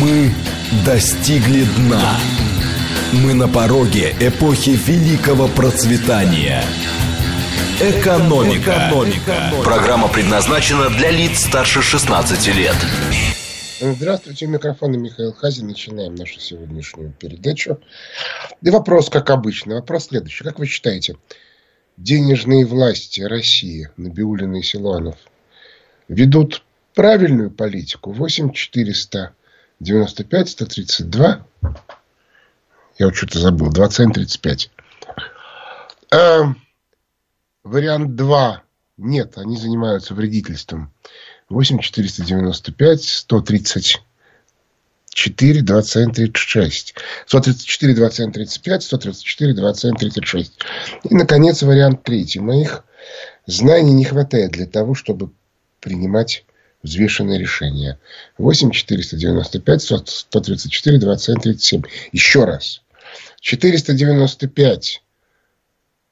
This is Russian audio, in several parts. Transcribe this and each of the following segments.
Мы достигли дна. Мы на пороге эпохи великого процветания. Экономика. Экономика. Программа предназначена для лиц старше 16 лет. Здравствуйте, у микрофона Михаил Хазин. Начинаем нашу сегодняшнюю передачу. И вопрос, как обычно. Вопрос следующий. Как вы считаете, денежные власти России, Набиулина и Силуанов, ведут правильную политику? 8 495 132 я вот что-то забыл. 21.35. А, вариант 2. Нет, они занимаются вредительством. 8 495 134 21 36. 134 21 35, 134 21 36. И, наконец, вариант третий. Моих знаний не хватает для того, чтобы принимать взвешенное решение. 8 495 134 21 37. Еще раз. 495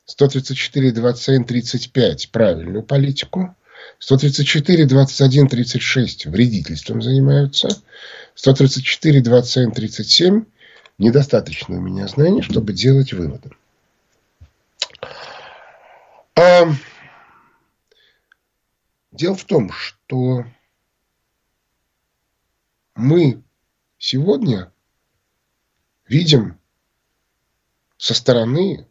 134 27 35 правильную политику. 134, 21, 36 вредительством занимаются. 134, 27, 37 недостаточно у меня знаний, чтобы делать выводы. А, дело в том, что мы сегодня видим со стороны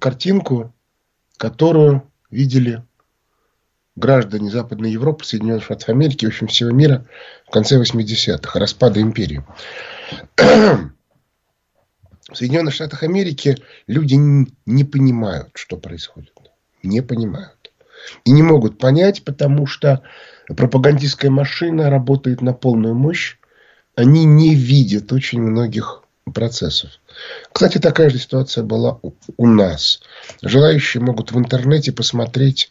картинку, которую видели граждане Западной Европы, Соединенных Штатов Америки, в общем, всего мира в конце 80-х, распада империи. В Соединенных Штатах Америки люди не понимают, что происходит. Не понимают. И не могут понять, потому что пропагандистская машина работает на полную мощь. Они не видят очень многих процессов. Кстати, такая же ситуация была у нас. Желающие могут в интернете посмотреть,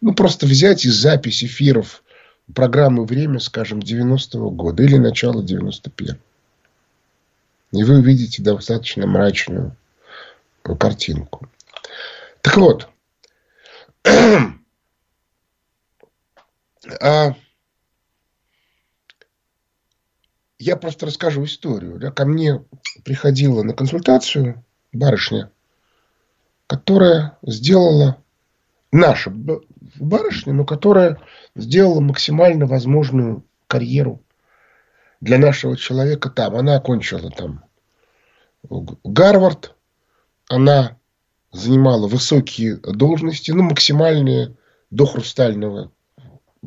ну, просто взять из запись эфиров программы «Время», скажем, 90-го года или начала 91-го. И вы увидите достаточно мрачную картинку. Так вот, а я просто расскажу историю. Да, ко мне приходила на консультацию барышня, которая сделала наша барышня, но которая сделала максимально возможную карьеру для нашего человека там. Она окончила там Гарвард, она занимала высокие должности, ну, максимальные до хрустального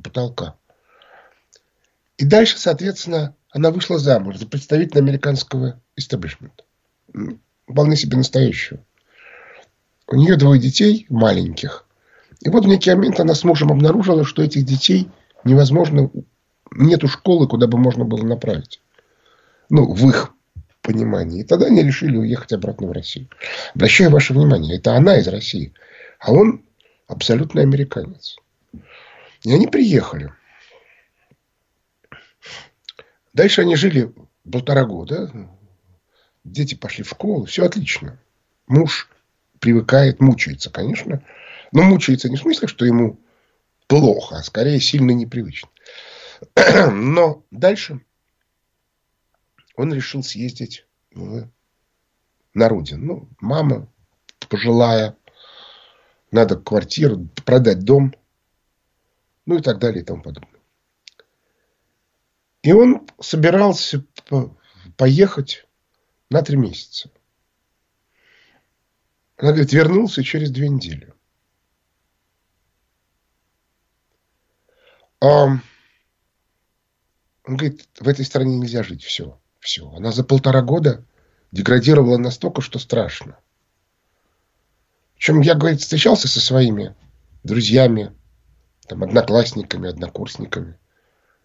потолка. И дальше, соответственно, она вышла замуж за представителя американского истеблишмента. Вполне себе настоящего. У нее двое детей маленьких. И вот в некий момент она с мужем обнаружила, что этих детей невозможно... Нету школы, куда бы можно было направить. Ну, в их понимании. И тогда они решили уехать обратно в Россию. Обращаю ваше внимание, это она из России. А он абсолютно американец. И они приехали. Дальше они жили полтора года. Дети пошли в школу. Все отлично. Муж привыкает, мучается, конечно. Но мучается не в смысле, что ему плохо, а скорее сильно непривычно. Но дальше он решил съездить на родину. Ну, мама пожилая, надо квартиру, продать дом, ну и так далее и тому подобное. И он собирался поехать на три месяца. Она говорит, вернулся через две недели. А он говорит, в этой стране нельзя жить. Все. Все. Она за полтора года деградировала настолько, что страшно. Причем я, говорит, встречался со своими друзьями, там, одноклассниками, однокурсниками.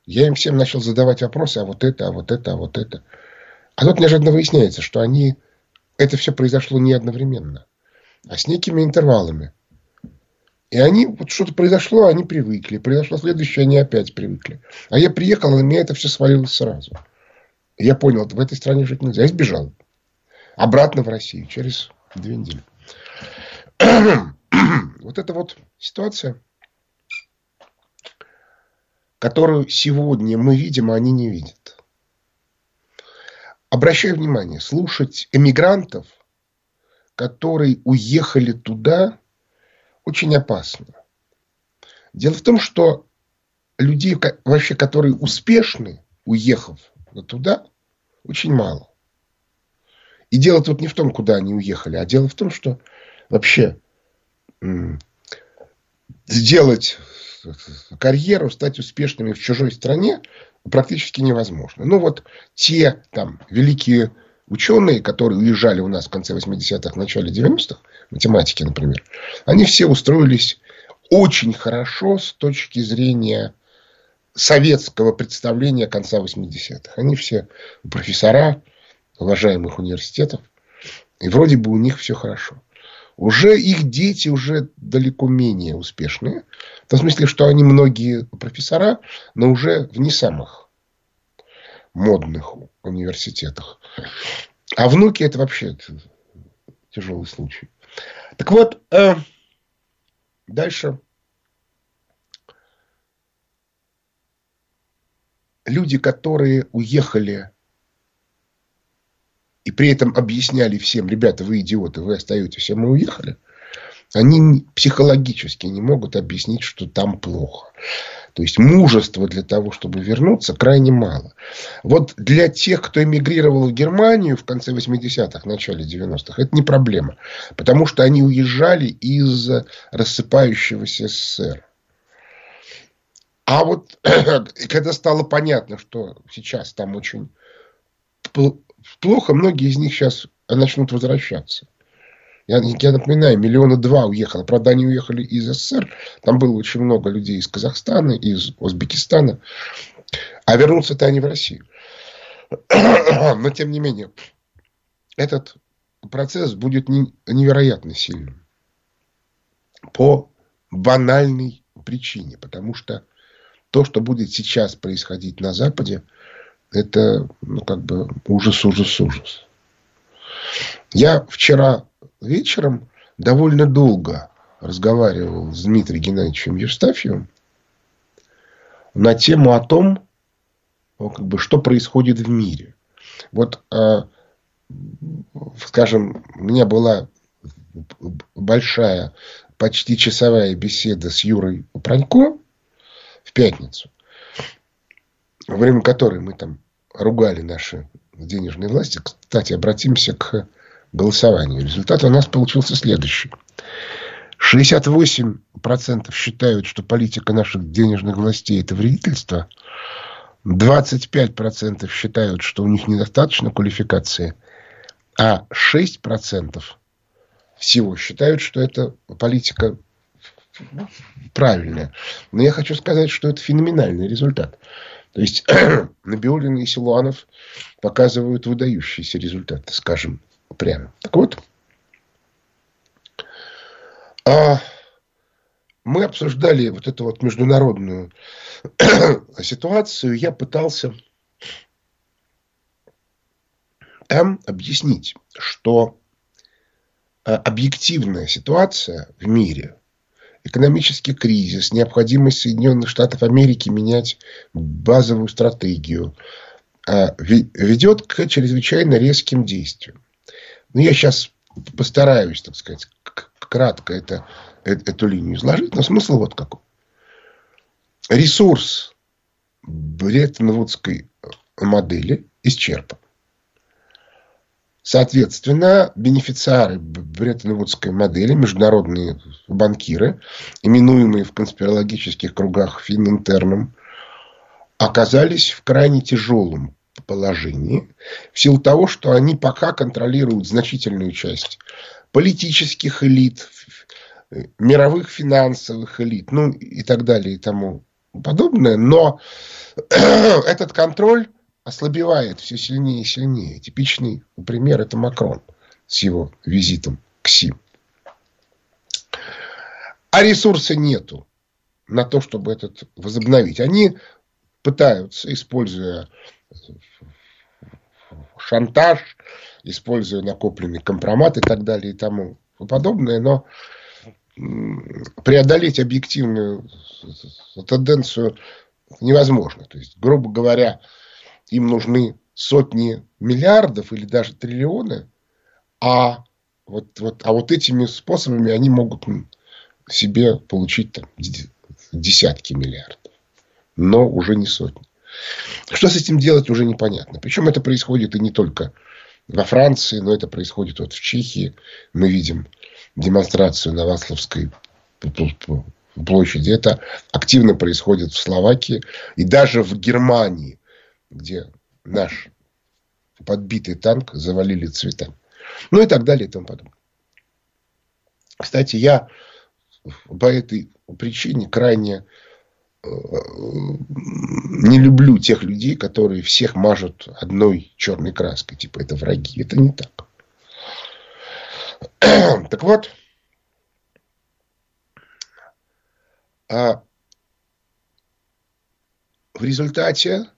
Я им всем начал задавать вопросы, а вот это, а вот это, а вот это. А тут неожиданно выясняется, что они... Это все произошло не одновременно, а с некими интервалами. И они, вот что-то произошло, они привыкли. Произошло следующее, они опять привыкли. А я приехал, и мне это все свалилось сразу. Я понял, в этой стране жить нельзя. Я сбежал. Обратно в Россию через две недели. вот эта вот ситуация которую сегодня мы видим, а они не видят. Обращаю внимание, слушать эмигрантов, которые уехали туда, очень опасно. Дело в том, что людей, вообще, которые успешны, уехав туда, очень мало. И дело тут не в том, куда они уехали, а дело в том, что вообще сделать карьеру, стать успешными в чужой стране практически невозможно. Ну вот те там великие ученые, которые уезжали у нас в конце 80-х, начале 90-х, математики, например, они все устроились очень хорошо с точки зрения советского представления конца 80-х. Они все профессора уважаемых университетов. И вроде бы у них все хорошо. Уже их дети уже далеко менее успешные. В том смысле, что они многие профессора, но уже в не самых модных университетах. А внуки это вообще тяжелый случай. Так вот, э, дальше люди, которые уехали и при этом объясняли всем, ребята, вы идиоты, вы остаетесь, а мы уехали, они психологически не могут объяснить, что там плохо. То есть мужества для того, чтобы вернуться, крайне мало. Вот для тех, кто эмигрировал в Германию в конце 80-х, начале 90-х, это не проблема. Потому что они уезжали из рассыпающегося СССР. А вот когда стало понятно, что сейчас там очень плохо, многие из них сейчас начнут возвращаться. Я, я напоминаю, миллиона два уехало. Правда, они уехали из СССР. Там было очень много людей из Казахстана, из Узбекистана. А вернутся-то они в Россию. Но, тем не менее, этот процесс будет невероятно сильным. По банальной причине. Потому что то, что будет сейчас происходить на Западе, это ну, как бы ужас, ужас, ужас. Я вчера вечером довольно долго разговаривал с Дмитрием Геннадьевичем Евстафьевым на тему о том, как бы, что происходит в мире. Вот, э, скажем, у меня была большая, почти часовая беседа с Юрой Пронько в пятницу, во время которой мы там ругали наши денежные власти. Кстати, обратимся к голосованию. Результат у нас получился следующий. 68% считают, что политика наших денежных властей – это вредительство. 25% считают, что у них недостаточно квалификации. А 6% всего считают, что это политика правильная. Но я хочу сказать, что это феноменальный результат. То есть Набиулин и Силуанов показывают выдающиеся результаты, скажем прямо. Так вот, а мы обсуждали вот эту вот международную ситуацию. Я пытался там объяснить, что а, объективная ситуация в мире экономический кризис, необходимость Соединенных Штатов Америки менять базовую стратегию, а, ведет к чрезвычайно резким действиям. Но я сейчас постараюсь, так сказать, кратко это, э, эту линию изложить, но смысл вот какой. Ресурс Бреттон-Вудской модели исчерпан. Соответственно, бенефициары Бреттон-Вудской модели, международные банкиры, именуемые в конспирологических кругах фининтерном, оказались в крайне тяжелом положении в силу того, что они пока контролируют значительную часть политических элит, мировых финансовых элит, ну и так далее и тому подобное. Но этот контроль ослабевает все сильнее и сильнее. Типичный пример это Макрон с его визитом к Си. А ресурса нету на то, чтобы этот возобновить. Они пытаются, используя шантаж, используя накопленный компромат и так далее и тому подобное, но преодолеть объективную тенденцию невозможно. То есть, грубо говоря, им нужны сотни миллиардов или даже триллионы, а вот, вот, а вот этими способами они могут себе получить там, десятки миллиардов, но уже не сотни. Что с этим делать, уже непонятно. Причем это происходит и не только во Франции, но это происходит вот в Чехии. Мы видим демонстрацию на Васловской площади. Это активно происходит в Словакии и даже в Германии, где наш подбитый танк завалили цветами. Ну и так далее и тому подобное. Кстати, я по этой причине крайне э, не люблю тех людей, которые всех мажут одной черной краской. Типа это враги. Это не так. Так вот, а в результате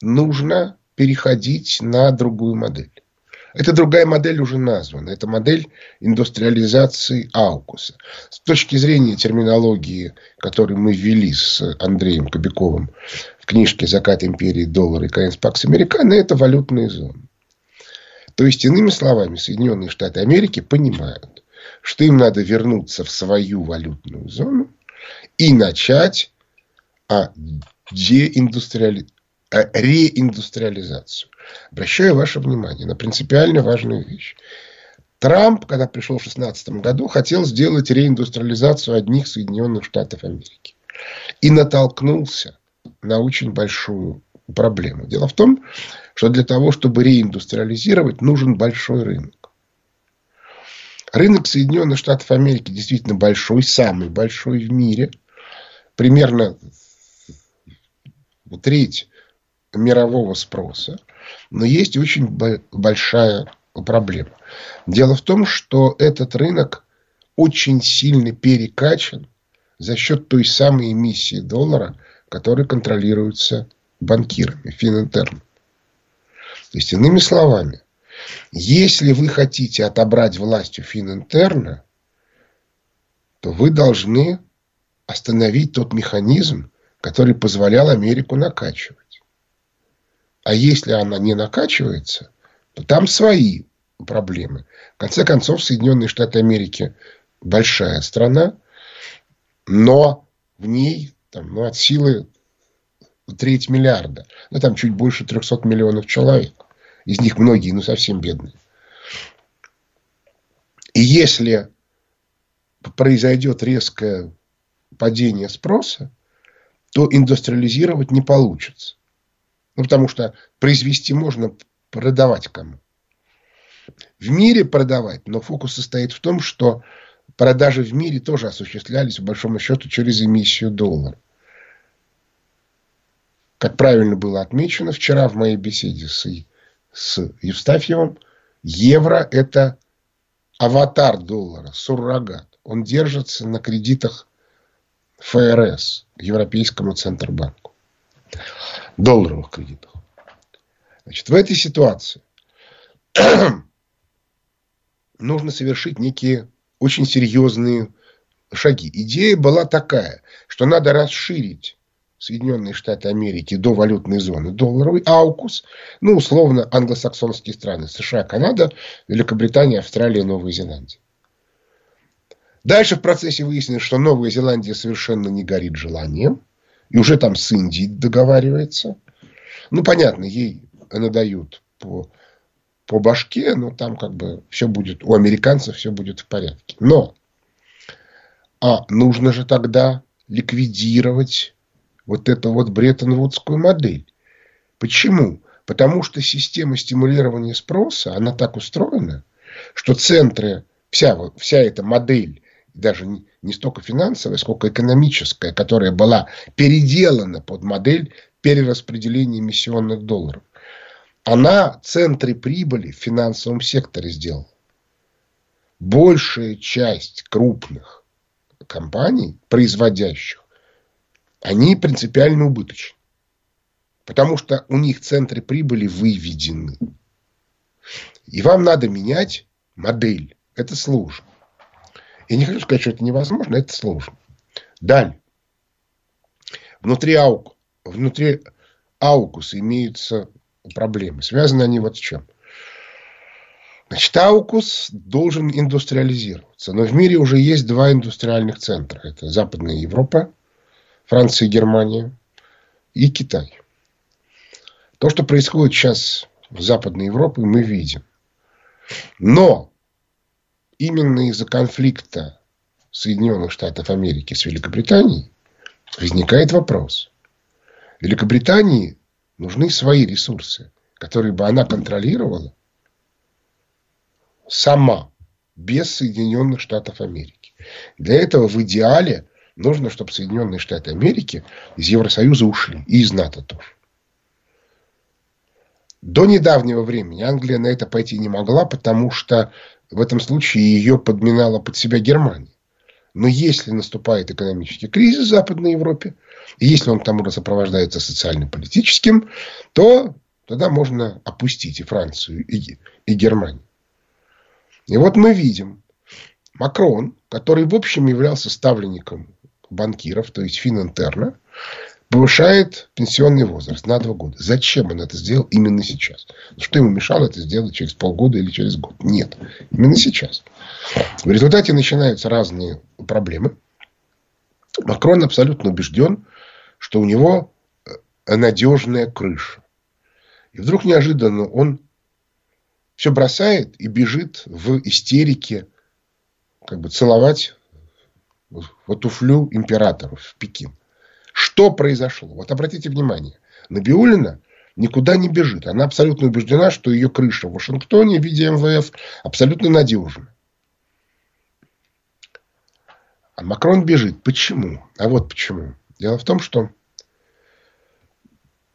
нужно переходить на другую модель. Эта другая модель уже названа. Это модель индустриализации Аукуса. С точки зрения терминологии, которую мы ввели с Андреем Кобяковым в книжке «Закат империи. Доллар и конец Пакс Американо», это валютные зоны. То есть, иными словами, Соединенные Штаты Америки понимают, что им надо вернуться в свою валютную зону и начать а, деиндустриали... реиндустриализацию. Обращаю ваше внимание на принципиально важную вещь. Трамп, когда пришел в 2016 году, хотел сделать реиндустриализацию одних Соединенных Штатов Америки. И натолкнулся на очень большую проблему. Дело в том, что для того, чтобы реиндустриализировать, нужен большой рынок. Рынок Соединенных Штатов Америки действительно большой, самый большой в мире. Примерно треть мирового спроса. Но есть очень большая проблема. Дело в том, что этот рынок очень сильно перекачан за счет той самой эмиссии доллара, которая контролируется банкирами, Фининтерн. То есть, иными словами, если вы хотите отобрать власть у Фининтерна, то вы должны остановить тот механизм, который позволял Америку накачивать. А если она не накачивается, то там свои проблемы. В конце концов, Соединенные Штаты Америки большая страна, но в ней там, ну, от силы треть миллиарда. Ну, там чуть больше 300 миллионов человек. Из них многие, ну, совсем бедные. И если произойдет резкое падение спроса, то индустриализировать не получится. Ну, потому что произвести можно, продавать кому. В мире продавать, но фокус состоит в том, что продажи в мире тоже осуществлялись, по большому счету, через эмиссию доллара. Как правильно было отмечено вчера в моей беседе с, с Евстафьевым, евро – это аватар доллара, суррогат. Он держится на кредитах ФРС, Европейскому Центробанку долларовых кредитах. Значит, в этой ситуации нужно совершить некие очень серьезные шаги. Идея была такая, что надо расширить Соединенные Штаты Америки до валютной зоны долларовый аукус, ну, условно, англосаксонские страны, США, Канада, Великобритания, Австралия, Новая Зеландия. Дальше в процессе выяснилось, что Новая Зеландия совершенно не горит желанием. И уже там с Индией договаривается. Ну, понятно, ей надают по, по башке, но там как бы все будет, у американцев все будет в порядке. Но, а нужно же тогда ликвидировать вот эту вот Бреттон-Вудскую модель. Почему? Потому что система стимулирования спроса, она так устроена, что центры, вся, вся эта модель даже не, столько финансовая, сколько экономическая, которая была переделана под модель перераспределения эмиссионных долларов. Она центры прибыли в финансовом секторе сделала. Большая часть крупных компаний, производящих, они принципиально убыточны. Потому что у них центры прибыли выведены. И вам надо менять модель. Это сложно. Я не хочу сказать, что это невозможно, это сложно. Далее. Внутри АУК, внутри Аукуса имеются проблемы. Связаны они вот с чем. Значит, Аукус должен индустриализироваться. Но в мире уже есть два индустриальных центра. Это Западная Европа, Франция и Германия и Китай. То, что происходит сейчас в Западной Европе, мы видим. Но именно из-за конфликта Соединенных Штатов Америки с Великобританией возникает вопрос. Великобритании нужны свои ресурсы, которые бы она контролировала сама, без Соединенных Штатов Америки. Для этого в идеале нужно, чтобы Соединенные Штаты Америки из Евросоюза ушли. И из НАТО тоже. До недавнего времени Англия на это пойти не могла, потому что в этом случае ее подминала под себя Германия. Но если наступает экономический кризис в Западной Европе, и если он к тому же сопровождается социально-политическим, то тогда можно опустить и Францию, и, и Германию. И вот мы видим, Макрон, который в общем являлся ставленником банкиров, то есть Финантерна, повышает пенсионный возраст на два года. Зачем он это сделал именно сейчас? Что ему мешало это сделать через полгода или через год? Нет. Именно сейчас. В результате начинаются разные проблемы. Макрон абсолютно убежден, что у него э, надежная крыша. И вдруг неожиданно он все бросает и бежит в истерике как бы целовать вот туфлю императоров в Пекин. Что произошло? Вот обратите внимание. Набиулина никуда не бежит. Она абсолютно убеждена, что ее крыша в Вашингтоне в виде МВФ абсолютно надежна. А Макрон бежит. Почему? А вот почему. Дело в том, что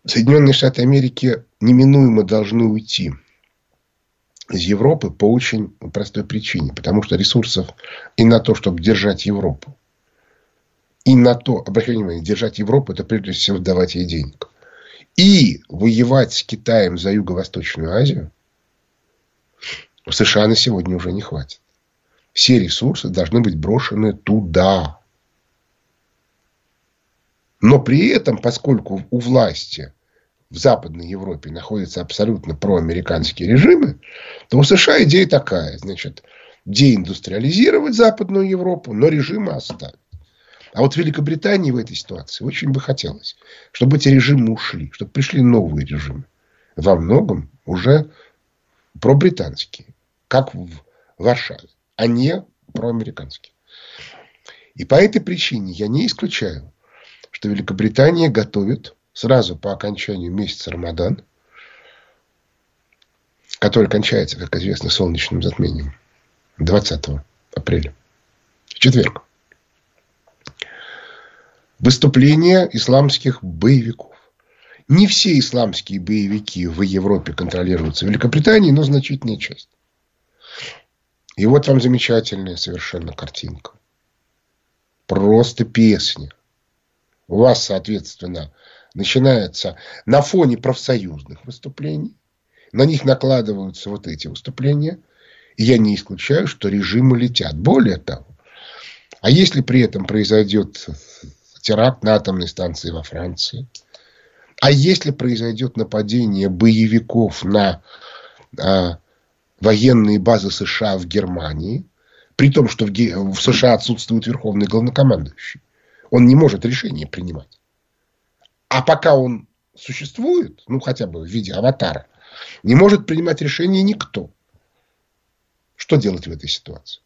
Соединенные Штаты Америки неминуемо должны уйти из Европы по очень простой причине. Потому что ресурсов и на то, чтобы держать Европу, и на то, обращайте внимание, держать Европу, это прежде всего давать ей денег. И воевать с Китаем за Юго-Восточную Азию в США на сегодня уже не хватит. Все ресурсы должны быть брошены туда. Но при этом, поскольку у власти в Западной Европе находятся абсолютно проамериканские режимы, то у США идея такая. Значит, деиндустриализировать Западную Европу, но режимы оставить. А вот Великобритании в этой ситуации очень бы хотелось, чтобы эти режимы ушли, чтобы пришли новые режимы. Во многом уже пробританские, как в Варшаве, а не проамериканские. И по этой причине я не исключаю, что Великобритания готовит сразу по окончанию месяца Рамадан, который кончается, как известно, солнечным затмением 20 апреля, в четверг, выступления исламских боевиков. Не все исламские боевики в Европе контролируются Великобританией, но значительная часть. И вот вам замечательная совершенно картинка. Просто песня. У вас, соответственно, начинается на фоне профсоюзных выступлений. На них накладываются вот эти выступления. И я не исключаю, что режимы летят. Более того, а если при этом произойдет теракт на атомной станции во Франции, а если произойдет нападение боевиков на а, военные базы США в Германии, при том, что в, в США отсутствует верховный главнокомандующий, он не может решение принимать. А пока он существует, ну хотя бы в виде аватара, не может принимать решение никто. Что делать в этой ситуации?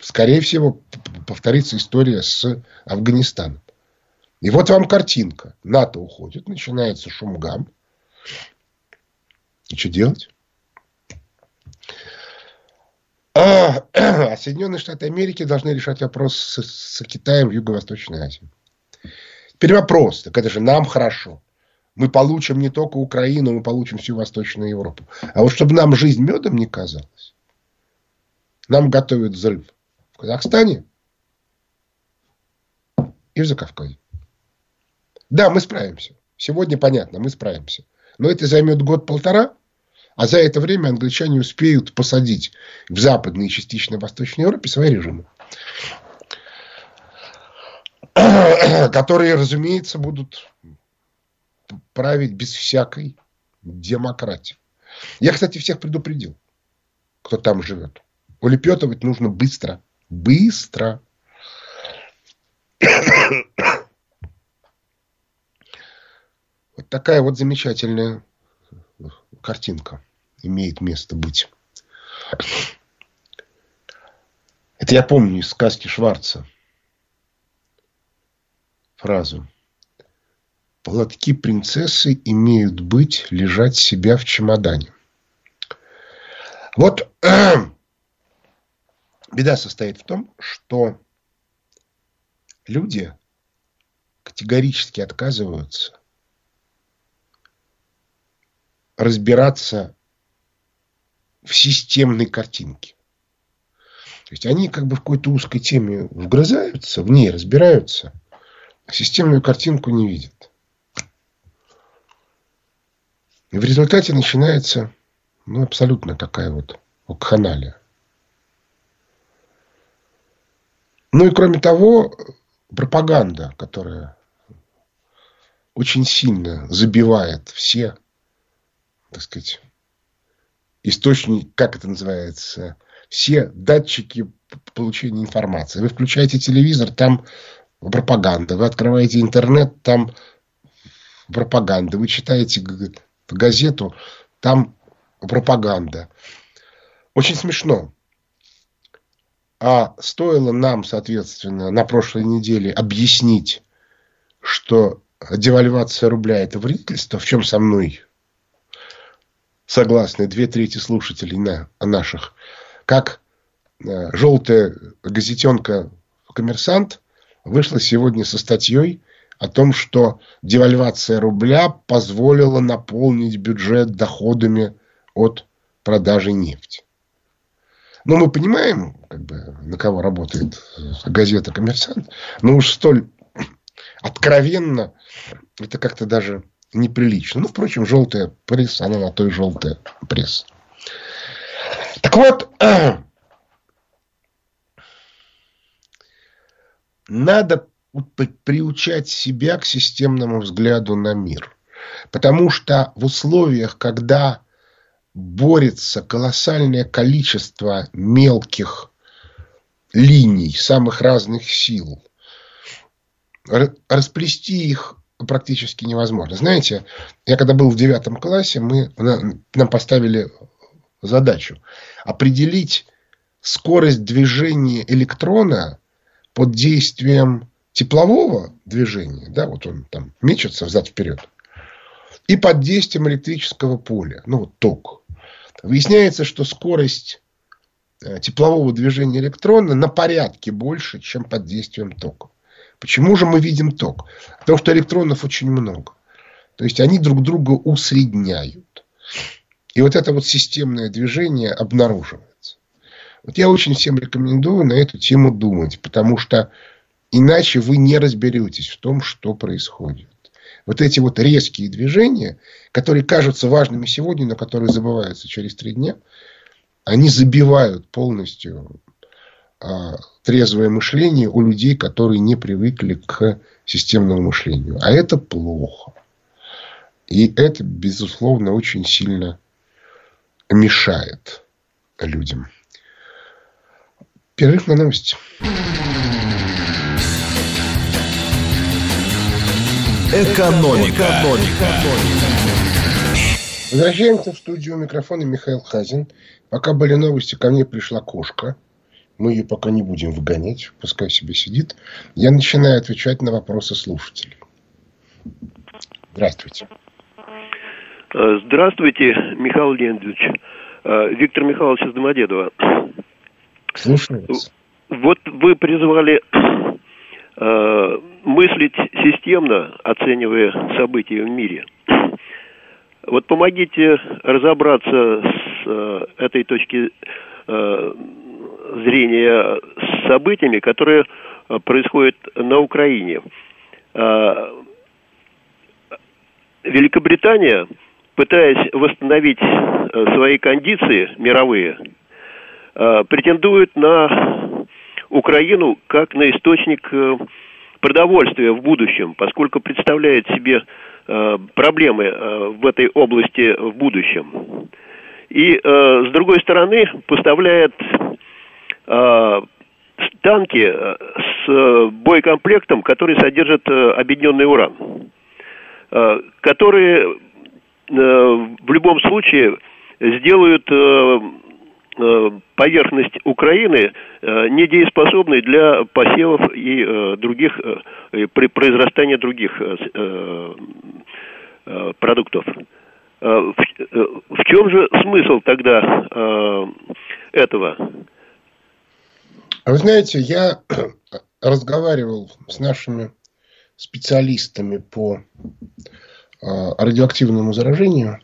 Скорее всего, повторится история с Афганистаном. И вот вам картинка. НАТО уходит, начинается шумгам. И что делать? А, а Соединенные Штаты Америки должны решать вопрос с, с Китаем в Юго-Восточной Азии. Теперь вопрос. Так это же нам хорошо. Мы получим не только Украину, мы получим всю Восточную Европу. А вот чтобы нам жизнь медом не казалась, нам готовят взрыв в Казахстане и в Закавказье. Да, мы справимся. Сегодня понятно, мы справимся. Но это займет год-полтора, а за это время англичане успеют посадить в Западной и частично Восточной Европе свои режимы. которые, разумеется, будут править без всякой демократии. Я, кстати, всех предупредил, кто там живет. Улепетывать нужно быстро. Быстро. Вот такая вот замечательная картинка имеет место быть. Это я помню из сказки Шварца. Фразу. Платки принцессы имеют быть лежать себя в чемодане. Вот беда состоит в том, что люди категорически отказываются разбираться в системной картинке. То есть они как бы в какой-то узкой теме вгрызаются, в ней разбираются, а системную картинку не видят. И в результате начинается ну, абсолютно такая вот вакханалия. Ну и кроме того, пропаганда, которая очень сильно забивает все, так сказать, источники, как это называется, все датчики получения информации. Вы включаете телевизор, там пропаганда. Вы открываете интернет, там пропаганда. Вы читаете газету, там пропаганда. Очень смешно. А стоило нам, соответственно, на прошлой неделе объяснить, что девальвация рубля – это вредительство, в чем со мной согласны две трети слушателей на, наших, как э, желтая газетенка «Коммерсант» вышла сегодня со статьей о том, что девальвация рубля позволила наполнить бюджет доходами от продажи нефти. Но мы понимаем, как бы, на кого работает газета «Коммерсант», но уж столь откровенно это как-то даже неприлично. Ну, впрочем, желтая пресса, она на той желтая пресса. Так вот, надо приучать себя к системному взгляду на мир. Потому что в условиях, когда борется колоссальное количество мелких линий самых разных сил. Расплести их практически невозможно. Знаете, я когда был в девятом классе, мы, нам поставили задачу определить скорость движения электрона под действием теплового движения, да, вот он там мечется взад-вперед, и под действием электрического поля, ну вот ток. Выясняется, что скорость теплового движения электрона на порядке больше, чем под действием тока. Почему же мы видим ток? Потому что электронов очень много. То есть они друг друга усредняют. И вот это вот системное движение обнаруживается. Вот я очень всем рекомендую на эту тему думать, потому что иначе вы не разберетесь в том, что происходит вот эти вот резкие движения, которые кажутся важными сегодня, но которые забываются через три дня, они забивают полностью а, трезвое мышление у людей, которые не привыкли к системному мышлению. А это плохо. И это, безусловно, очень сильно мешает людям. Перерыв на новости. Экономика. Экономика. Возвращаемся в студию микрофона Михаил Хазин. Пока были новости, ко мне пришла кошка. Мы ее пока не будем выгонять, пускай себе сидит. Я начинаю отвечать на вопросы слушателей. Здравствуйте. Э, здравствуйте, Михаил Леонидович. Э, Виктор Михайлович из Домодедова. Слушаю вас. Вот вы призывали э, мыслить системно, оценивая события в мире. Вот помогите разобраться с э, этой точки э, зрения с событиями, которые э, происходят на Украине. Великобритания, пытаясь восстановить свои кондиции мировые, претендует на Украину как на источник продовольствия в будущем, поскольку представляет себе проблемы э, в этой области в будущем. И, э, с другой стороны, поставляет э, танки э, с боекомплектом, который содержит э, объединенный уран, э, которые э, в любом случае сделают э, Э, поверхность Украины э, недееспособной для посевов и э, других, при произрастании других продуктов. В чем же смысл тогда этого? А вы знаете, я разговаривал с нашими специалистами по радиоактивному заражению.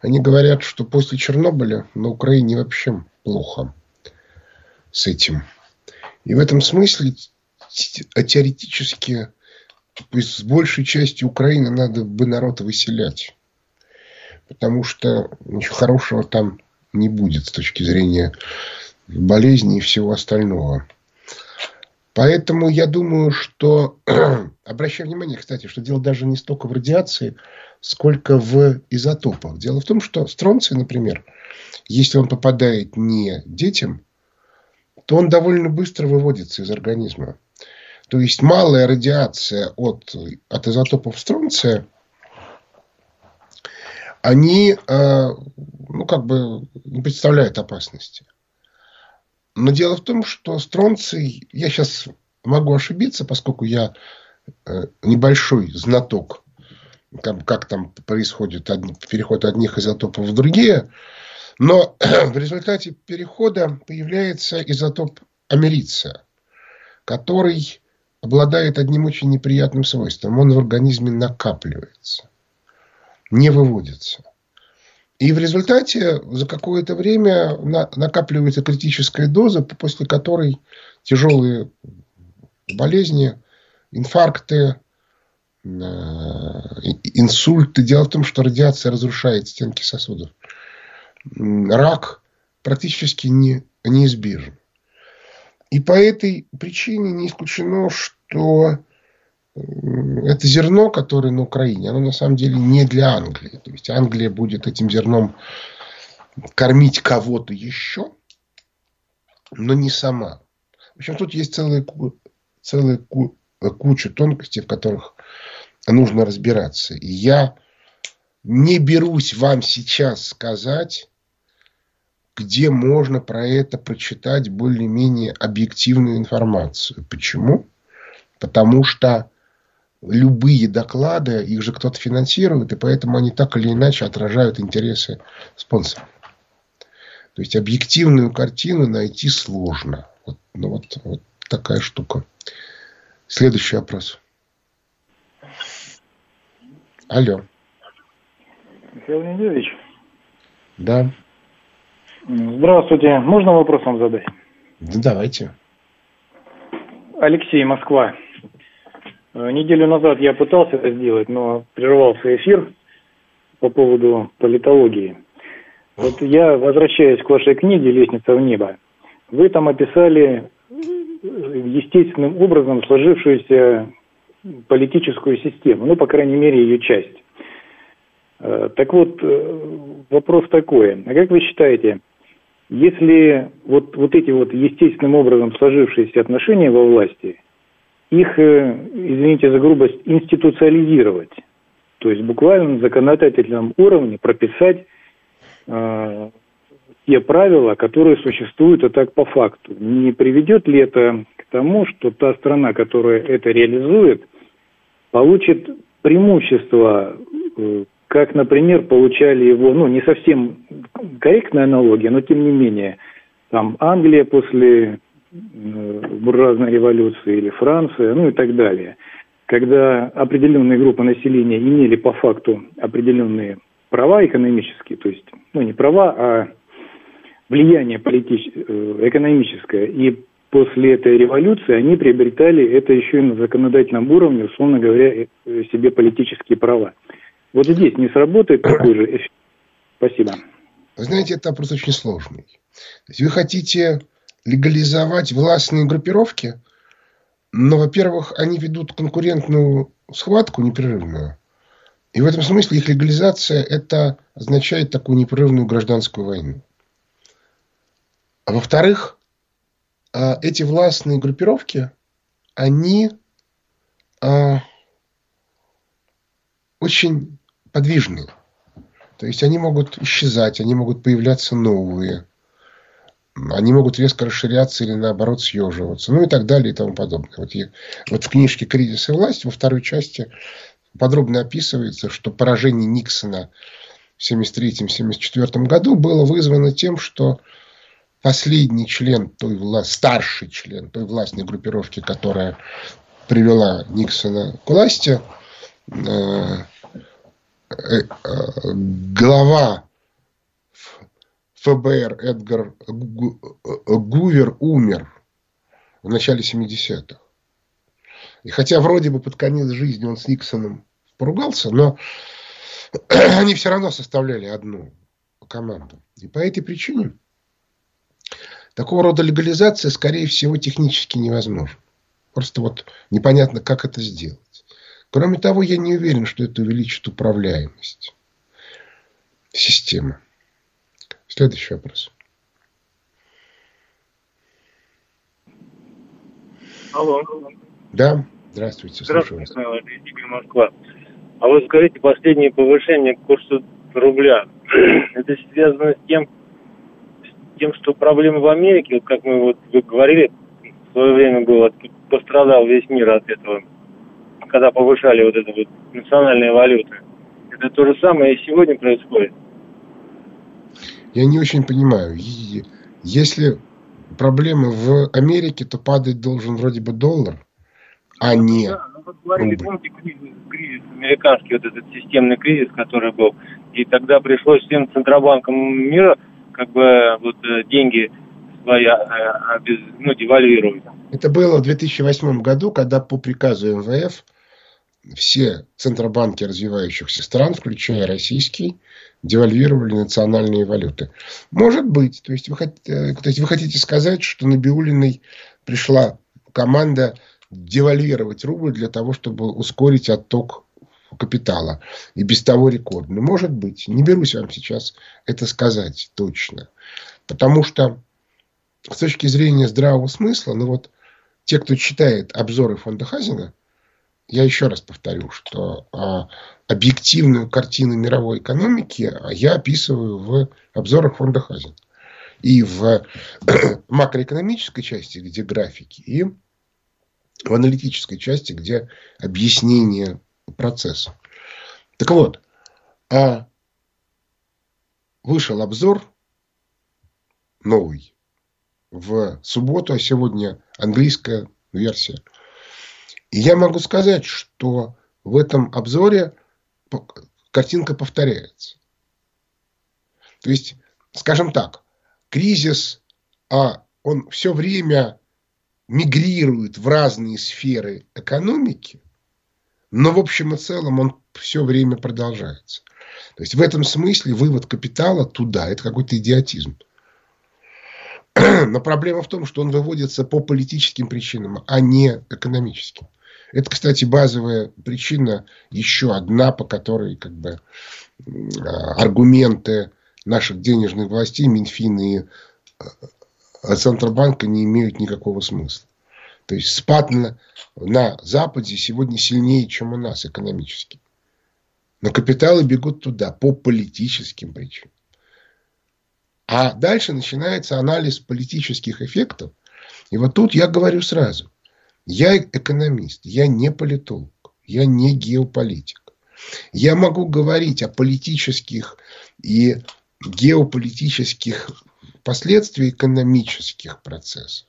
Они говорят, что после Чернобыля на Украине вообще плохо с этим. И в этом смысле теоретически с большей части Украины надо бы народ выселять. Потому что ничего хорошего там не будет с точки зрения болезни и всего остального. Поэтому я думаю, что, обращаю внимание, кстати, что дело даже не столько в радиации, сколько в изотопах. Дело в том, что стронций, например, если он попадает не детям, то он довольно быстро выводится из организма. То есть малая радиация от, от изотопов стронция, они э, ну, как бы не представляют опасности. Но дело в том, что стронций, я сейчас могу ошибиться, поскольку я э, небольшой знаток там, как там происходит одни, переход одних изотопов в другие. Но в результате перехода появляется изотоп америция, который обладает одним очень неприятным свойством. Он в организме накапливается, не выводится. И в результате за какое-то время накапливается критическая доза, после которой тяжелые болезни, инфаркты, инсульты. Дело в том, что радиация разрушает стенки сосудов. Рак практически не, неизбежен. И по этой причине не исключено, что это зерно, которое на Украине, оно на самом деле не для Англии. То есть Англия будет этим зерном кормить кого-то еще, но не сама. В общем, тут есть целая, целая куча тонкостей, в которых нужно разбираться. И я не берусь вам сейчас сказать, где можно про это прочитать более-менее объективную информацию. Почему? Потому что любые доклады, их же кто-то финансирует, и поэтому они так или иначе отражают интересы спонсоров. То есть объективную картину найти сложно. Вот, ну вот, вот такая штука. Следующий вопрос. Алло. Михаил Леонидович? Да. Здравствуйте. Можно вопрос вам задать? Да, давайте. Алексей, Москва. Э, неделю назад я пытался это сделать, но прервался эфир по поводу политологии. Вот я возвращаюсь к вашей книге «Лестница в небо». Вы там описали естественным образом сложившуюся политическую систему, ну, по крайней мере, ее часть. Э, так вот, э, вопрос такой. А как вы считаете, если вот, вот эти вот естественным образом сложившиеся отношения во власти, их, э, извините за грубость, институциализировать, то есть буквально на законодательном уровне прописать те правила, которые существуют, а так по факту. Не приведет ли это к тому, что та страна, которая это реализует, получит преимущество, э, как, например, получали его, ну, не совсем корректная аналогия, но тем не менее, там Англия после э, буржуазной революции или Франция, ну и так далее. Когда определенные группы населения имели по факту определенные права экономические, то есть, ну не права, а влияние политич... Э, экономическое, и после этой революции они приобретали это еще и на законодательном уровне, условно говоря, э, себе политические права. Вот здесь не сработает такой же. Спасибо. Знаете, это вопрос очень сложный. То есть вы хотите легализовать властные группировки, Но, во-первых, они ведут конкурентную схватку непрерывную. И в этом смысле их легализация это означает такую непрерывную гражданскую войну. А во-вторых, а, эти властные группировки, они а, очень подвижные. То есть они могут исчезать, они могут появляться новые. Они могут резко расширяться или наоборот съеживаться. Ну и так далее и тому подобное. Вот, я, вот в книжке «Кризис и власть» во второй части подробно описывается, что поражение Никсона в 1973-1974 году было вызвано тем, что последний член той власти, старший член той властной группировки, которая привела Никсона к власти, э, э, э, глава ФБР Эдгар Гувер умер в начале 70-х. И хотя вроде бы под конец жизни он с Никсоном поругался, но они все равно составляли одну команду. И по этой причине такого рода легализация, скорее всего, технически невозможна. Просто вот непонятно, как это сделать. Кроме того, я не уверен, что это увеличит управляемость системы. Следующий вопрос. Алло. Да, здравствуйте, слушаю вас. Игорь Москва. А вы скажите, последнее повышение курса рубля, это связано с тем, тем, что проблемы в Америке, вот как мы вот вы говорили, в свое время было, пострадал весь мир от этого, когда повышали вот эту вот национальные валюты. Это то же самое и сегодня происходит. Я не очень понимаю. Если проблемы в Америке, то падать должен вроде бы доллар, а не да, ну вот говорили, помните, кризис, кризис, американский вот этот системный кризис, который был, и тогда пришлось всем центробанкам мира как бы вот э, деньги свои а, ну, девальвировать. Это было в 2008 году, когда по приказу МВФ все центробанки развивающихся стран, включая российский, девальвировали национальные валюты. Может быть. То есть, вы, э, то есть вы хотите сказать, что на Биулиной пришла команда девальвировать рубль для того, чтобы ускорить отток капитала. И без того рекордный. Может быть. Не берусь вам сейчас это сказать точно. Потому что с точки зрения здравого смысла, ну вот те, кто читает обзоры фонда Хазина, я еще раз повторю, что а, объективную картину мировой экономики я описываю в обзорах фонда Хазин. И в макроэкономической части, где графики, и в аналитической части, где объяснение процесса. Так вот, а вышел обзор новый в субботу, а сегодня английская версия. И я могу сказать, что в этом обзоре картинка повторяется. То есть, скажем так, кризис, а он все время мигрирует в разные сферы экономики, но в общем и целом он все время продолжается. То есть в этом смысле вывод капитала туда – это какой-то идиотизм. Но проблема в том, что он выводится по политическим причинам, а не экономическим. Это, кстати, базовая причина, еще одна, по которой как бы, а, аргументы наших денежных властей, Минфина и а, Центробанка не имеют никакого смысла. То есть спад на, на Западе сегодня сильнее, чем у нас экономически. Но капиталы бегут туда по политическим причинам. А дальше начинается анализ политических эффектов. И вот тут я говорю сразу. Я экономист, я не политолог, я не геополитик. Я могу говорить о политических и геополитических последствиях экономических процессов.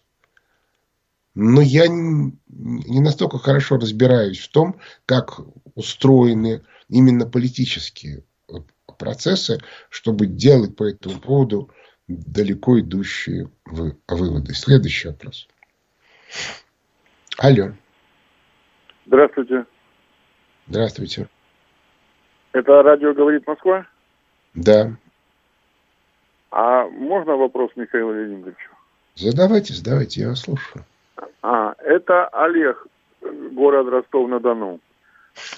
Но я не настолько хорошо разбираюсь в том, как устроены именно политические процессы, чтобы делать по этому поводу далеко идущие выводы. Следующий вопрос. Алло. Здравствуйте. Здравствуйте. Это радио «Говорит Москва»? Да. А можно вопрос Михаилу Леонидовичу? Задавайте, задавайте, я вас слушаю. А, это Олег, город Ростов-на-Дону.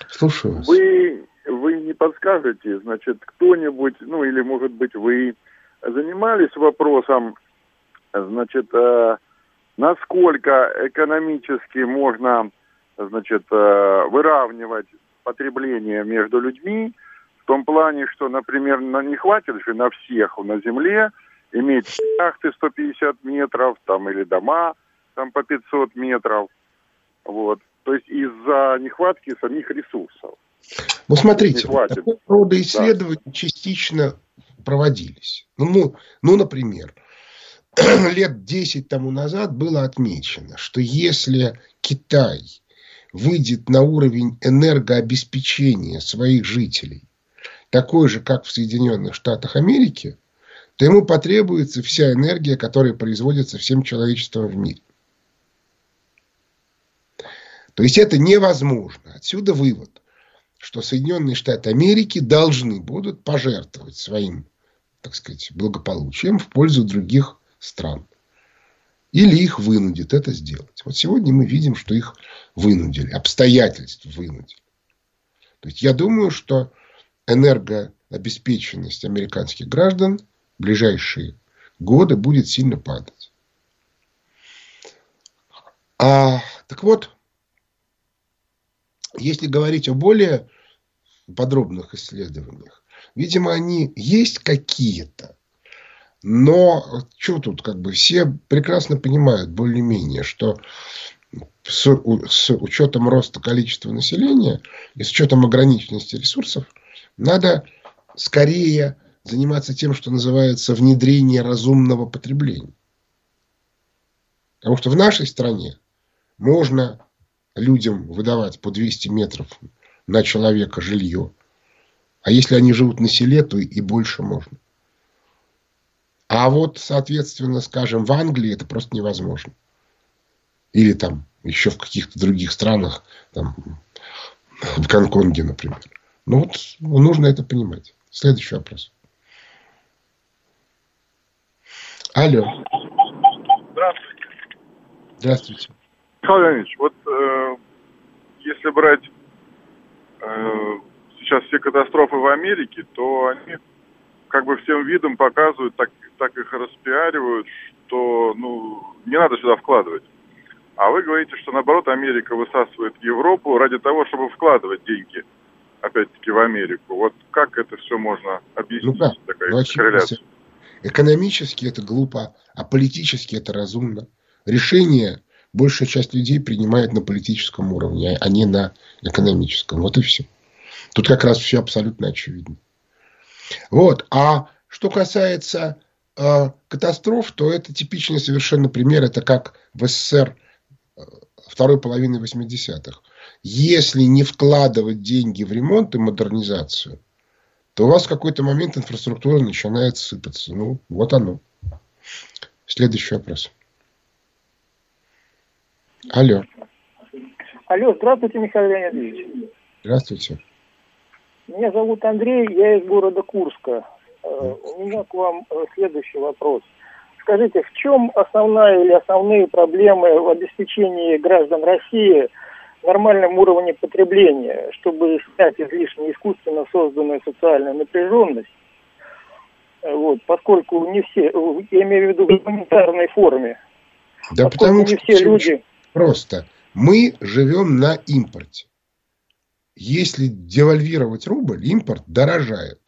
Слушаю вас. Вы, вы не подскажете, значит, кто-нибудь, ну или, может быть, вы занимались вопросом, значит, э, насколько экономически можно, значит, э, выравнивать потребление между людьми, в том плане, что, например, на, не хватит же на всех на земле иметь яхты 150 метров, там, или дома там по 500 метров, вот. То есть из-за нехватки самих ресурсов. Ну, смотрите, такого рода исследования частично проводились. Ну, ну, ну, например, лет 10 тому назад было отмечено, что если Китай выйдет на уровень энергообеспечения своих жителей, такой же, как в Соединенных Штатах Америки, то ему потребуется вся энергия, которая производится всем человечеством в мире. То есть это невозможно. Отсюда вывод, что Соединенные Штаты Америки должны будут пожертвовать своим, так сказать, благополучием в пользу других стран. Или их вынудит это сделать. Вот сегодня мы видим, что их вынудили, обстоятельств вынудили. То есть я думаю, что энергообеспеченность американских граждан в ближайшие годы будет сильно падать. А, так вот, если говорить о более подробных исследованиях, видимо, они есть какие-то. Но что тут, как бы все прекрасно понимают более-менее, что с, с учетом роста количества населения и с учетом ограниченности ресурсов надо скорее заниматься тем, что называется внедрение разумного потребления. Потому что в нашей стране можно людям выдавать по 200 метров на человека жилье. А если они живут на селе, то и больше можно. А вот, соответственно, скажем, в Англии это просто невозможно. Или там еще в каких-то других странах, там, в Гонконге, например. Ну вот нужно это понимать. Следующий вопрос. Алло. Здравствуйте. Здравствуйте. Михаил Леонидович, вот э, если брать э, сейчас все катастрофы в Америке, то они как бы всем видом показывают, так, так их распиаривают, что ну, не надо сюда вкладывать. А вы говорите, что наоборот Америка высасывает Европу ради того, чтобы вкладывать деньги, опять-таки, в Америку. Вот как это все можно объяснить? Ну как? Такая Ну, очевидно, корреляция. Экономически это глупо, а политически это разумно. Решение большая часть людей принимает на политическом уровне, а не на экономическом. Вот и все. Тут как раз все абсолютно очевидно. Вот. А что касается э, катастроф, то это типичный совершенно пример. Это как в СССР э, второй половины 80-х. Если не вкладывать деньги в ремонт и модернизацию, то у вас в какой-то момент инфраструктура начинает сыпаться. Ну, вот оно. Следующий вопрос. Алло. Алло, здравствуйте, Михаил Леонидович. Здравствуйте. Меня зовут Андрей, я из города Курска. Э, У меня к вам э, следующий вопрос. Скажите, в чем основная или основные проблемы в обеспечении граждан России нормальным уровнем потребления, чтобы снять излишне искусственно созданную социальную напряженность? Э, Вот, поскольку не все, я имею в виду в гуманитарной форме, Да поскольку потому не что все очень люди... просто. Мы живем на импорте. Если девальвировать рубль, импорт дорожает.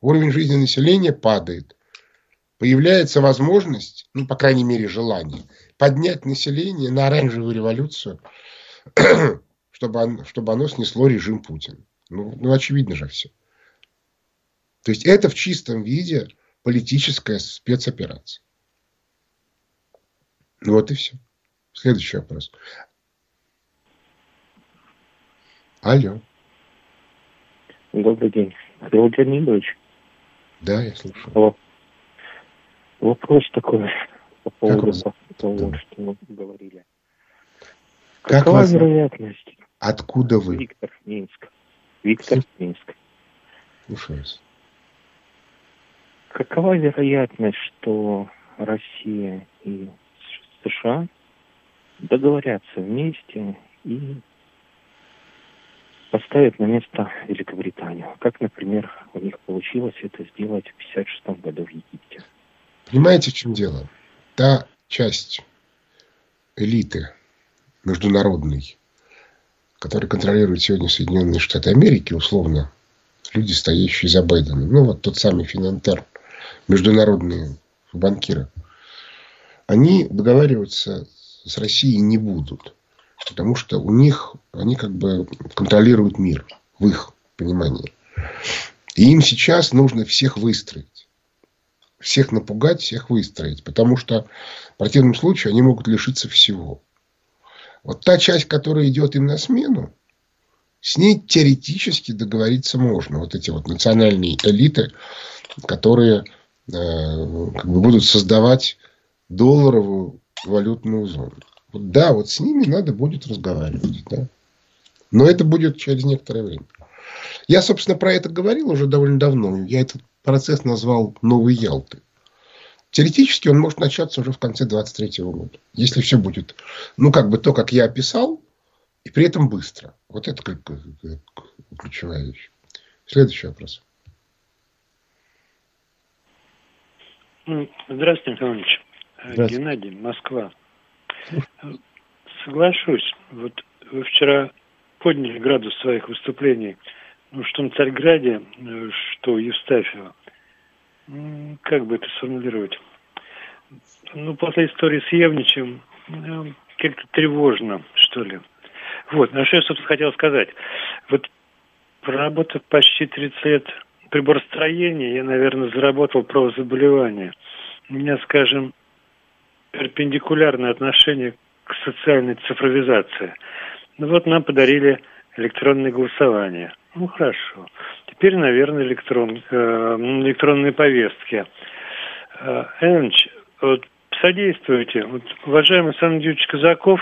Уровень жизни населения падает. Появляется возможность, ну, по крайней мере, желание, поднять население на оранжевую революцию, чтобы, он- чтобы оно снесло режим Путина. Ну, ну, очевидно же все. То есть это в чистом виде политическая спецоперация. Ну вот и все. Следующий вопрос. Алло. Добрый день. Георгий Леонидович, Да, я слушаю. Алло. вопрос такой по поводу того, Да. что мы говорили. Как Какова вас вероятность? Откуда вы? Виктор Минск. Виктор Минск. Слушаю вас. Какова вероятность, что Россия и США договорятся вместе и поставят на место Великобританию. Как, например, у них получилось это сделать в 1956 году в Египте. Понимаете, в чем дело? Та часть элиты международной, которая контролирует сегодня Соединенные Штаты Америки, условно, люди, стоящие за Байденом. Ну, вот тот самый Финантер, международные банкиры. Они договариваться с Россией не будут. Потому что у них, они как бы контролируют мир в их понимании. И им сейчас нужно всех выстроить. Всех напугать, всех выстроить. Потому что в противном случае они могут лишиться всего. Вот та часть, которая идет им на смену, с ней теоретически договориться можно. Вот эти вот национальные элиты, которые э, как бы будут создавать долларовую валютную зону. Вот, да, вот с ними надо будет разговаривать. Да? Но это будет через некоторое время. Я, собственно, про это говорил уже довольно давно. Я этот процесс назвал «Новой Ялты». Теоретически он может начаться уже в конце 23 года. Если все будет, ну, как бы то, как я описал, и при этом быстро. Вот это как, как, ключевая вещь. Следующий вопрос. Здравствуйте, Михаил Иванович. Геннадий, Москва. Соглашусь. Вот вы вчера подняли градус своих выступлений, ну, что на Царьграде, э, что Евстафьева. Как бы это сформулировать? Ну, после истории с Евничем э, как-то тревожно, что ли. Вот, на что я, собственно, хотел сказать. Вот проработав почти 30 лет приборостроения, я, наверное, заработал правозаболевание. У меня, скажем, перпендикулярное отношение к социальной цифровизации. Ну вот нам подарили электронное голосование. Ну хорошо. Теперь, наверное, электрон, э, электронные повестки. Э, Эвич, вот содействуйте. Вот, уважаемый Александр Юрьевич Казаков,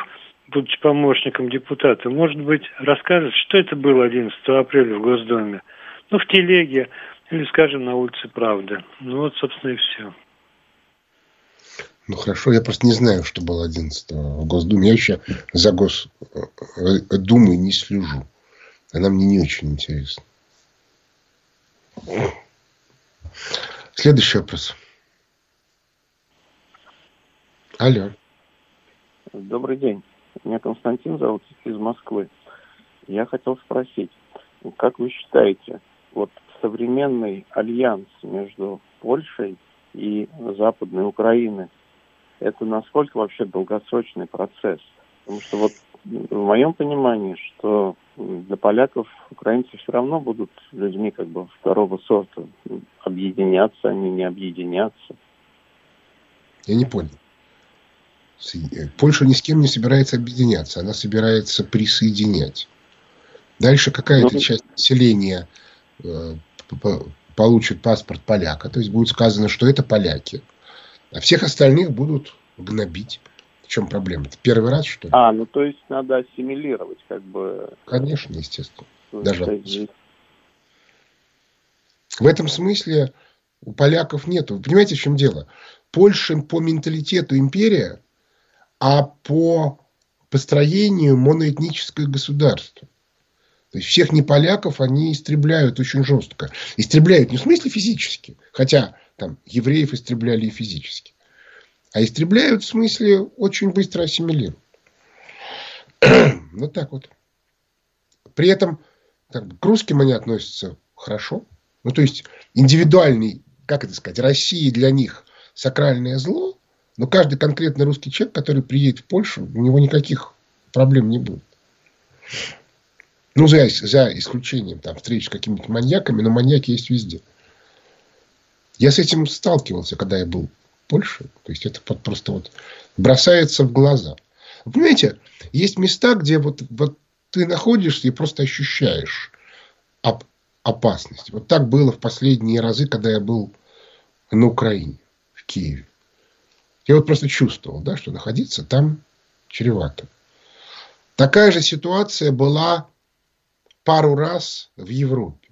будучи помощником депутата, может быть, расскажет, что это было 11 апреля в Госдуме. Ну, в телеге или, скажем, на улице Правды. Ну вот, собственно, и все. Ну хорошо, я просто не знаю, что было 11 в Госдуме. Я еще за Госдумой не слежу. Она мне не очень интересна. Следующий вопрос. Алло. Добрый день. Меня Константин зовут из Москвы. Я хотел спросить, как вы считаете, вот современный альянс между Польшей и Западной Украиной это насколько вообще долгосрочный процесс. Потому что вот в моем понимании, что для поляков украинцы все равно будут людьми как бы второго сорта. Объединяться они не объединятся. Я не понял. Э, Польша ни с кем не собирается объединяться, она собирается присоединять. Дальше какая-то ну, часть населения э, получит паспорт поляка, то есть будет сказано, что это поляки. А всех остальных будут гнобить. В чем проблема? Это первый раз, что ли? А, ну то есть надо ассимилировать, как бы. Конечно, естественно. Даже в этом смысле у поляков нет. Вы понимаете, в чем дело? Польша по менталитету империя, а по построению моноэтническое государство. То есть всех неполяков они истребляют очень жестко. Истребляют не в смысле физически, хотя там евреев истребляли и физически. А истребляют в смысле очень быстро ассимилируют. вот так вот. При этом как к русским они относятся хорошо. Ну, то есть, индивидуальный, как это сказать, Россия для них сакральное зло, но каждый конкретно русский человек, который приедет в Польшу, у него никаких проблем не будет. Ну, за, за исключением там, встреч с какими-то маньяками, но маньяки есть везде. Я с этим сталкивался, когда я был в Польше. То есть, это просто вот бросается в глаза. Вы понимаете, есть места, где вот, вот ты находишься и просто ощущаешь оп- опасность. Вот так было в последние разы, когда я был на Украине, в Киеве. Я вот просто чувствовал, да, что находиться там чревато. Такая же ситуация была пару раз в Европе.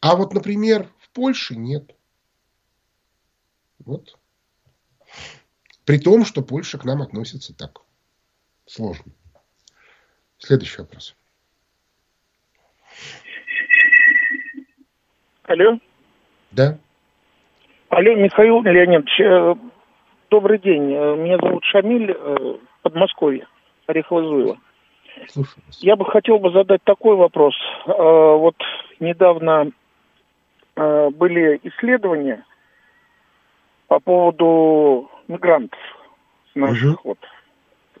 А вот, например, Польши нет. Вот. При том, что Польша к нам относится так. Сложно. Следующий вопрос. Алло. Да. Алло, Михаил Леонидович, э, добрый день. Э, меня зовут Шамиль, э, Подмосковье, Орехово-Зуево. Я бы хотел бы задать такой вопрос. Вот недавно были исследования по поводу мигрантов наших угу. вот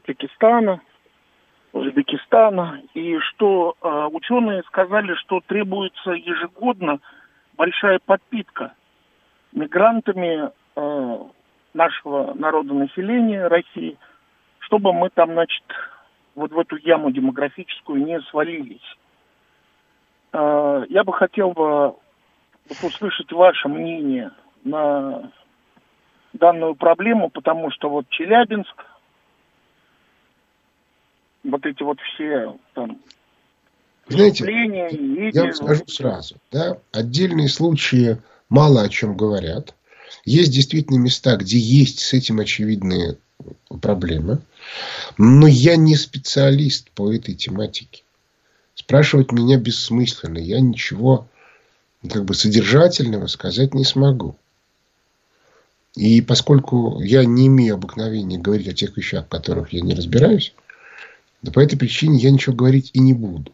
Пакистана, Узбекистана, и что ученые сказали, что требуется ежегодно большая подпитка мигрантами э, нашего народонаселения России, чтобы мы там, значит, вот в эту яму демографическую не свалились. Э, я бы хотел бы услышать ваше мнение на данную проблему, потому что вот Челябинск, вот эти вот все там знаете, я вам скажу сразу, да, отдельные случаи мало о чем говорят. Есть действительно места, где есть с этим очевидные проблемы. Но я не специалист по этой тематике. Спрашивать меня бессмысленно. Я ничего как бы содержательного сказать не смогу. И поскольку я не имею обыкновения говорить о тех вещах, в которых я не разбираюсь, да по этой причине я ничего говорить и не буду.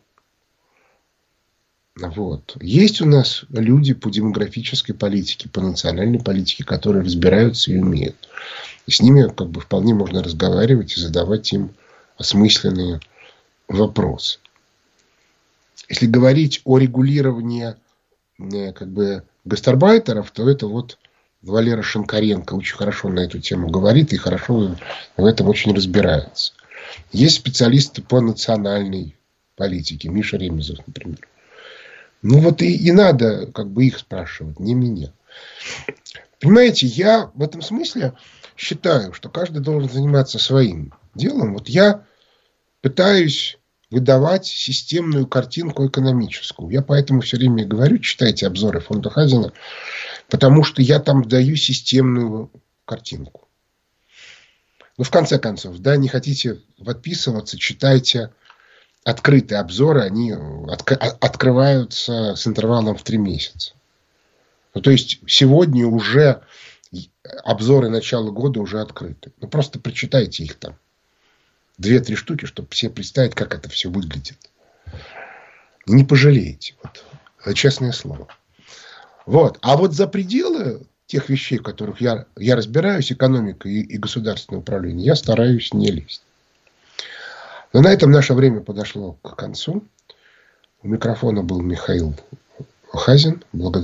Вот. Есть у нас люди по демографической политике, по национальной политике, которые разбираются и умеют. И с ними как бы вполне можно разговаривать и задавать им осмысленные вопросы. Если говорить о регулировании как бы гастарбайтеров, то это вот Валера Шинкаренко очень хорошо на эту тему говорит и хорошо в этом очень разбирается. Есть специалисты по национальной политике, Миша Ремезов, например. Ну вот и, и надо как бы их спрашивать, не меня. Понимаете, я в этом смысле считаю, что каждый должен заниматься своим делом. Вот я пытаюсь выдавать системную картинку экономическую. Я поэтому все время говорю, читайте обзоры фонда Хазина, потому что я там даю системную картинку. Ну, в конце концов, да, не хотите подписываться, читайте открытые обзоры, они от, открываются с интервалом в три месяца. Ну, то есть, сегодня уже обзоры начала года уже открыты. Ну, просто прочитайте их там. Две-три штуки, чтобы все представить, как это все выглядит. Не пожалеете. Вот. Честное слово. Вот. А вот за пределы тех вещей, в которых я, я разбираюсь, экономика и, и государственное управление, я стараюсь не лезть. Но на этом наше время подошло к концу. У микрофона был Михаил Хазин. Благодарю.